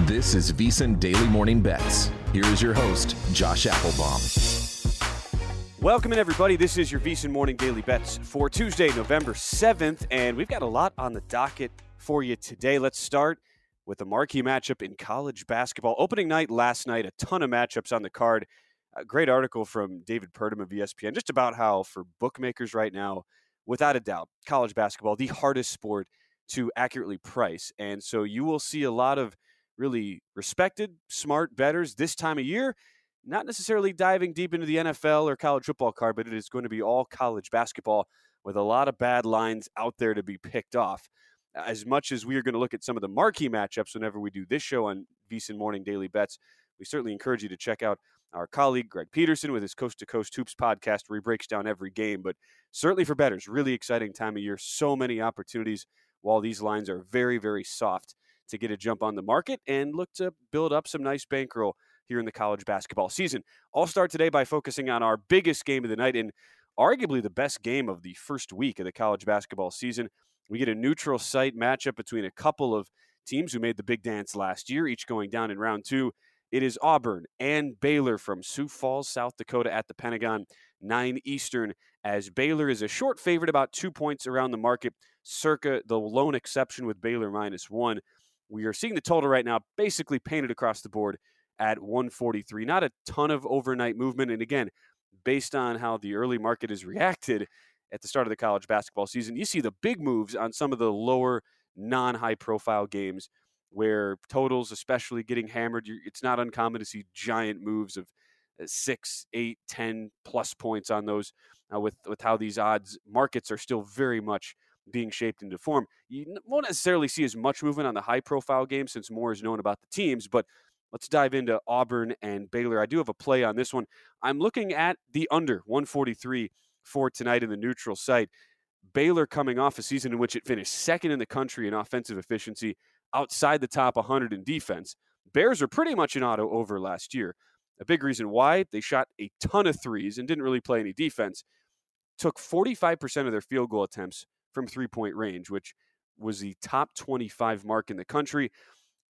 This is VSiN Daily Morning Bets. Here is your host, Josh Appelbaum. Welcome in, everybody. This is your VSiN Morning Daily Bets for Tuesday, November 7th, and we've got a lot on the docket for you today. Let's start with a marquee matchup in college basketball. Opening night last night, a ton of matchups on the card. A great article from David Purdum of ESPN just about how, for bookmakers right now, without a doubt, college basketball, the hardest sport to accurately price. And so you will see a lot of really respected, smart bettors this time of year. Not necessarily diving deep into the NFL or college football card, but it is going to be all college basketball with a lot of bad lines out there to be picked off. As much as we are going to look at some of the marquee matchups whenever we do this show on VSiN Morning Daily Bets, we certainly encourage you to check out our colleague Greg Peterson with his Coast to Coast Hoops podcast, where he breaks down every game. But certainly for bettors, really exciting time of year. So many opportunities while these lines are very, very soft to get a jump on the market and look to build up some nice bankroll here in the college basketball season. I'll start today by focusing on our biggest game of the night and arguably the best game of the first week of the college basketball season. We get a neutral site matchup between a couple of teams who made the big dance last year, each going down in round two. It is Auburn and Baylor from Sioux Falls, South Dakota at the Pentagon, 9 Eastern, as Baylor is a short favorite, about two points around the market, circa the lone exception with Baylor minus one. We are seeing the total right now basically painted across the board at 143. Not a ton of overnight movement. And again, based on how the early market has reacted at the start of the college basketball season, you see the big moves on some of the lower, non high profile games where totals, especially getting hammered. It's not uncommon to see giant moves of uh, six, eight, ten plus points on those. Uh, with with how these odds markets are still very much being shaped into form. You won't necessarily see as much movement on the high profile games since more is known about the teams, but let's dive into Auburn and Baylor. I do have a play on this one. I'm looking at the under 143 for tonight in the neutral site. Baylor coming off a season in which it finished second in the country in offensive efficiency, outside the top 100 in defense. Bears are pretty much an auto over last year. A big reason why they shot a ton of threes and didn't really play any defense. Took 45% of their field goal attempts from three point range, which was the top 25 mark in the country.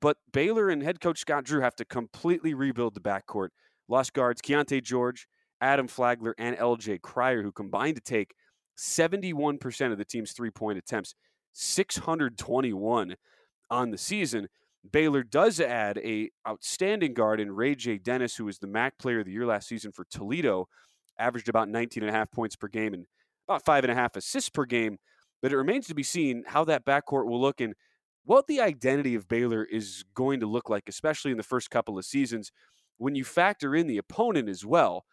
But Baylor and head coach Scott Drew have to completely rebuild the backcourt. Lost guards Keyonte George, Adam Flagler, and LJ Cryer, who combined to take 71% of the team's three point attempts, 621 on the season. Baylor does add a outstanding guard in Ray J. Dennis, who was the MAC player of the year last season for Toledo, averaged about 19 and a half points per game and about five and a half assists per game. But it remains to be seen how that backcourt will look and what the identity of Baylor is going to look like, especially in the first couple of seasons. When you factor in the opponent as well,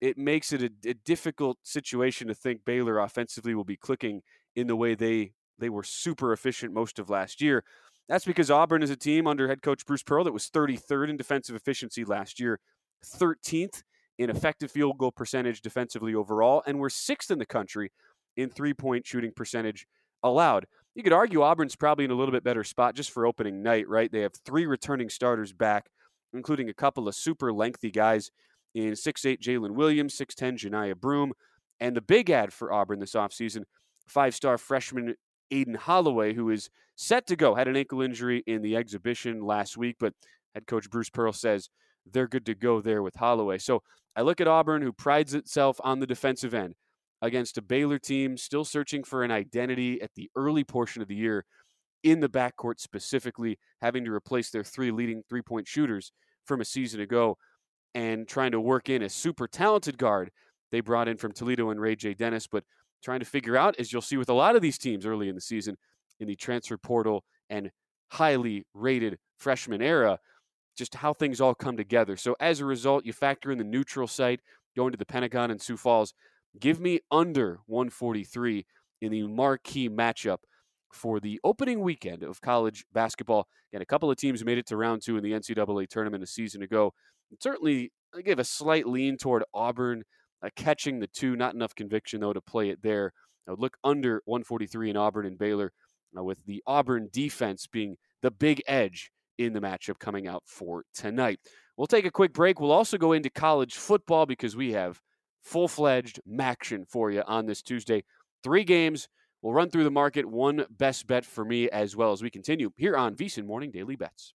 it makes it a, a difficult situation to think Baylor offensively will be clicking in the way they they were super efficient most of last year. That's because Auburn is a team under head coach Bruce Pearl that was 33rd in defensive efficiency last year, 13th in effective field goal percentage defensively overall, and we're sixth in the country in three point shooting percentage allowed. You could argue Auburn's probably in a little bit better spot just for opening night, right? They have three returning starters back, including a couple of super lengthy guys in 6'8 Jaylin Williams, 6'10 Johni Broom, and the big ad for Auburn this offseason, five star freshman Aden Holloway, who is set to go, had an ankle injury in the exhibition last week, but head coach Bruce Pearl says they're good to go there with Holloway. So I look at Auburn, who prides itself on the defensive end against a Baylor team still searching for an identity at the early portion of the year in the backcourt specifically, having to replace their three leading three point shooters from a season ago and trying to work in a super talented guard they brought in from Toledo and Ray J. Dennis, but trying to figure out, as you'll see with a lot of these teams early in the season, in the transfer portal and highly rated freshman era, just how things all come together. So as a result, you factor in the neutral site, going to the Pentagon and Sioux Falls. Give me under 143 in the marquee matchup for the opening weekend of college basketball. And a couple of teams made it to round two in the NCAA tournament a season ago. Certainly, I gave a slight lean toward Auburn uh, catching the two. Not enough conviction, though, to play it there. I would look under 143 in Auburn and Baylor, uh, with the Auburn defense being the big edge in the matchup coming out for tonight. We'll take a quick break. We'll also go into college football because we have full fledged action for you on this Tuesday. Three games. We'll run through the market. One best bet for me as well as we continue here on VSiN Morning Daily Bets.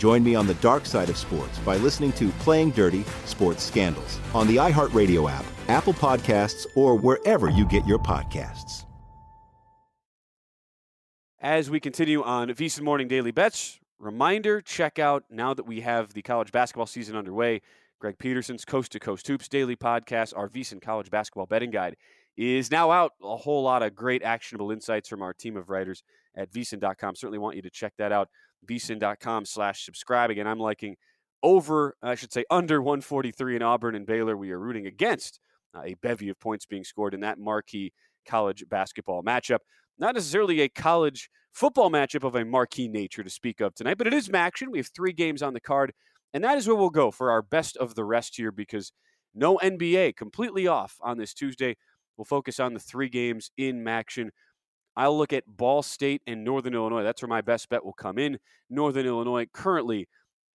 Join me on the dark side of sports by listening to Playing Dirty Sports Scandals on the iHeartRadio app, Apple Podcasts, or wherever you get your podcasts. As we continue on VSiN Morning Daily Bets, reminder check out now that we have the college basketball season underway. Greg Peterson's Coast to Coast Hoops daily podcast, our VSiN College Basketball Betting Guide, is now out. A whole lot of great actionable insights from our team of writers at VSiN.com. Certainly want you to check that out vsin.com slash subscribe. Again, I'm liking over, I should say, under 143 in Auburn and Baylor. We are rooting against uh, a bevy of points being scored in that marquee college basketball matchup. Not necessarily a college football matchup of a marquee nature to speak of tonight, but it is action. We have three games on the card, and that is where we'll go for our best of the rest here because no NBA completely off on this Tuesday. We'll focus on the three games in action. I'll look at Ball State and Northern Illinois. That's where my best bet will come in. Northern Illinois currently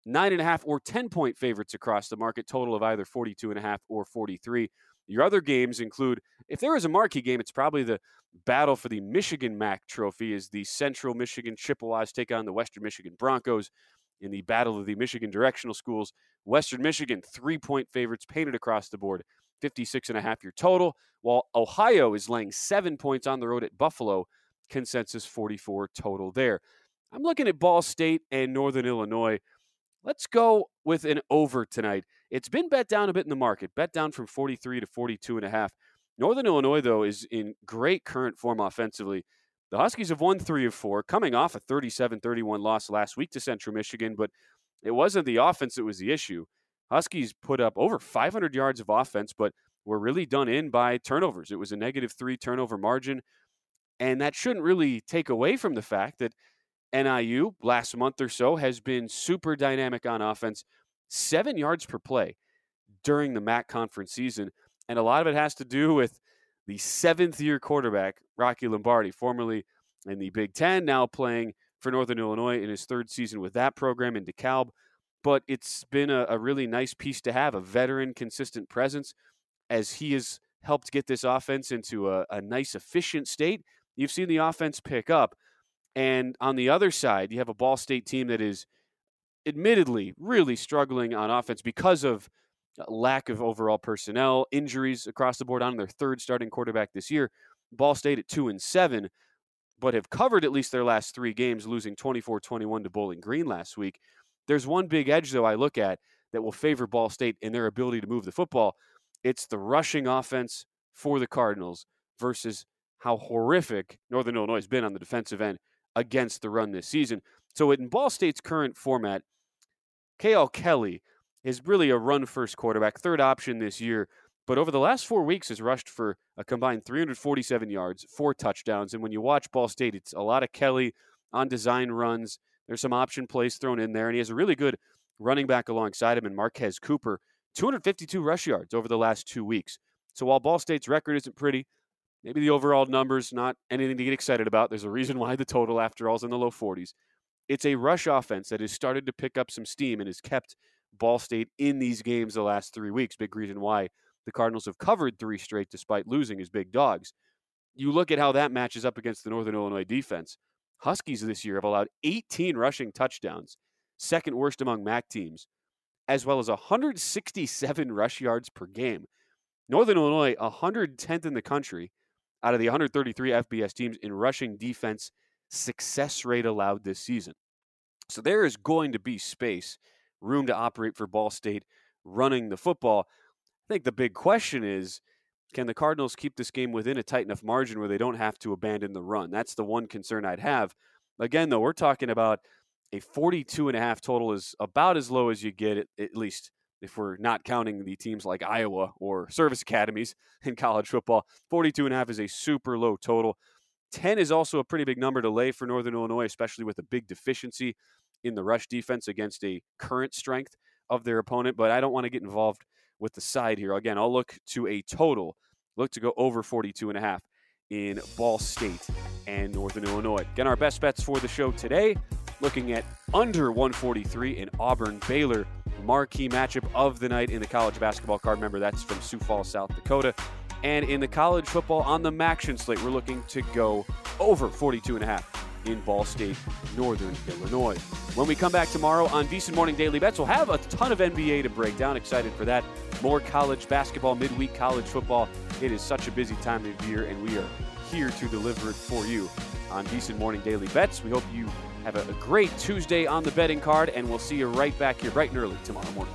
nine and a half or 10 point favorites across the market, total of either 42 and a half or 43. Your other games include, if there is a marquee game, it's probably the battle for the Michigan MAC trophy as the Central Michigan Chippewas take on the Western Michigan Broncos in the battle of the Michigan directional schools. Western Michigan, three point favorites painted across the board. 56 and a half your total, while Ohio is laying seven points on the road at Buffalo, consensus 44 total there. I'm looking at Ball State and Northern Illinois. Let's go with an over tonight. It's been bet down a bit in the market, bet down from 43 to 42 and a half. Northern Illinois, though, is in great current form offensively. The Huskies have won three of four, coming off a 37 31 loss last week to Central Michigan, but it wasn't the offense that was the issue. Huskies put up over 500 yards of offense, but were really done in by turnovers. It was a negative three turnover margin. And that shouldn't really take away from the fact that NIU last month or so has been super dynamic on offense, seven yards per play during the MAC conference season. And a lot of it has to do with the seventh year quarterback, Rocky Lombardi, formerly in the Big Ten, now playing for Northern Illinois in his third season with that program in DeKalb but it's been a, a, really nice piece to have a veteran, consistent presence as he has helped get this offense into a, a nice, efficient state. You've seen the offense pick up. And on the other side, you have a Ball State team that is admittedly really struggling on offense because of uh, lack of overall personnel, injuries across the board on their third starting quarterback this year. Ball State at 2 and 7, but have covered at least their last 3 games losing 24-21 to Bowling Green last week. There's one big edge, though, I look at that will favor Ball State in their ability to move the football. It's the rushing offense for the Cardinals versus how horrific Northern Illinois has been on the defensive end against the run this season. So, in Ball State's current format, Kiael Kelly is really a run first quarterback, third option this year, but over the last four weeks has rushed for a combined 347 yards, four touchdowns. And when you watch Ball State, it's a lot of Kelly on design runs. There's some option plays thrown in there, and he has a really good running back alongside him in Marquez Cooper. 252 rush yards over the last two weeks. So while Ball State's record isn't pretty, maybe the overall numbers not anything to get excited about. There's a reason why the total, after all, is in the low 40s. It's a rush offense that has started to pick up some steam and has kept Ball State in these games the last three weeks. Big reason why the Cardinals have covered three straight despite losing as big dogs. You look at how that matches up against the Northern Illinois defense. Huskies this year have allowed 18 rushing touchdowns, second worst among MAC teams, as well as 167 rush yards per game. Northern Illinois, 110th in the country out of the 133 FBS teams in rushing defense success rate allowed this season. So there is going to be space, room to operate for Ball State running the football. I think the big question is can the Cardinals keep this game within a tight enough margin where they don't have to abandon the run? That's the one concern I'd have. Again, though, we're talking about a 42 and a half total is about as low as you get, at least if we're not counting the teams like Iowa or service academies in college football. 42 and a half is a super low total. 10 is also a pretty big number to lay for Northern Illinois, especially with a big deficiency in the rush defense against a current strength of their opponent. But I don't want to get involved with the side here. Again, I'll look to a total, look to go over 42 and a half in Ball State and Northern Illinois. Again, our best bets for the show today, looking at under 143 in Auburn Baylor marquee matchup of the night in the college basketball card. Remember, that's from Sioux Falls, South Dakota. And in the college football on the MACtion slate, we're looking to go over 42 and a half in Ball State, Northern Illinois. When we come back tomorrow on VSiN Morning Daily Bets, we'll have a ton of NBA to break down. Excited for that. More college basketball, midweek college football. It is such a busy time of year, and we are here to deliver it for you on VSiN Morning Daily Bets. We hope you have a, great Tuesday on the betting card, and we'll see you right back here bright and early tomorrow morning.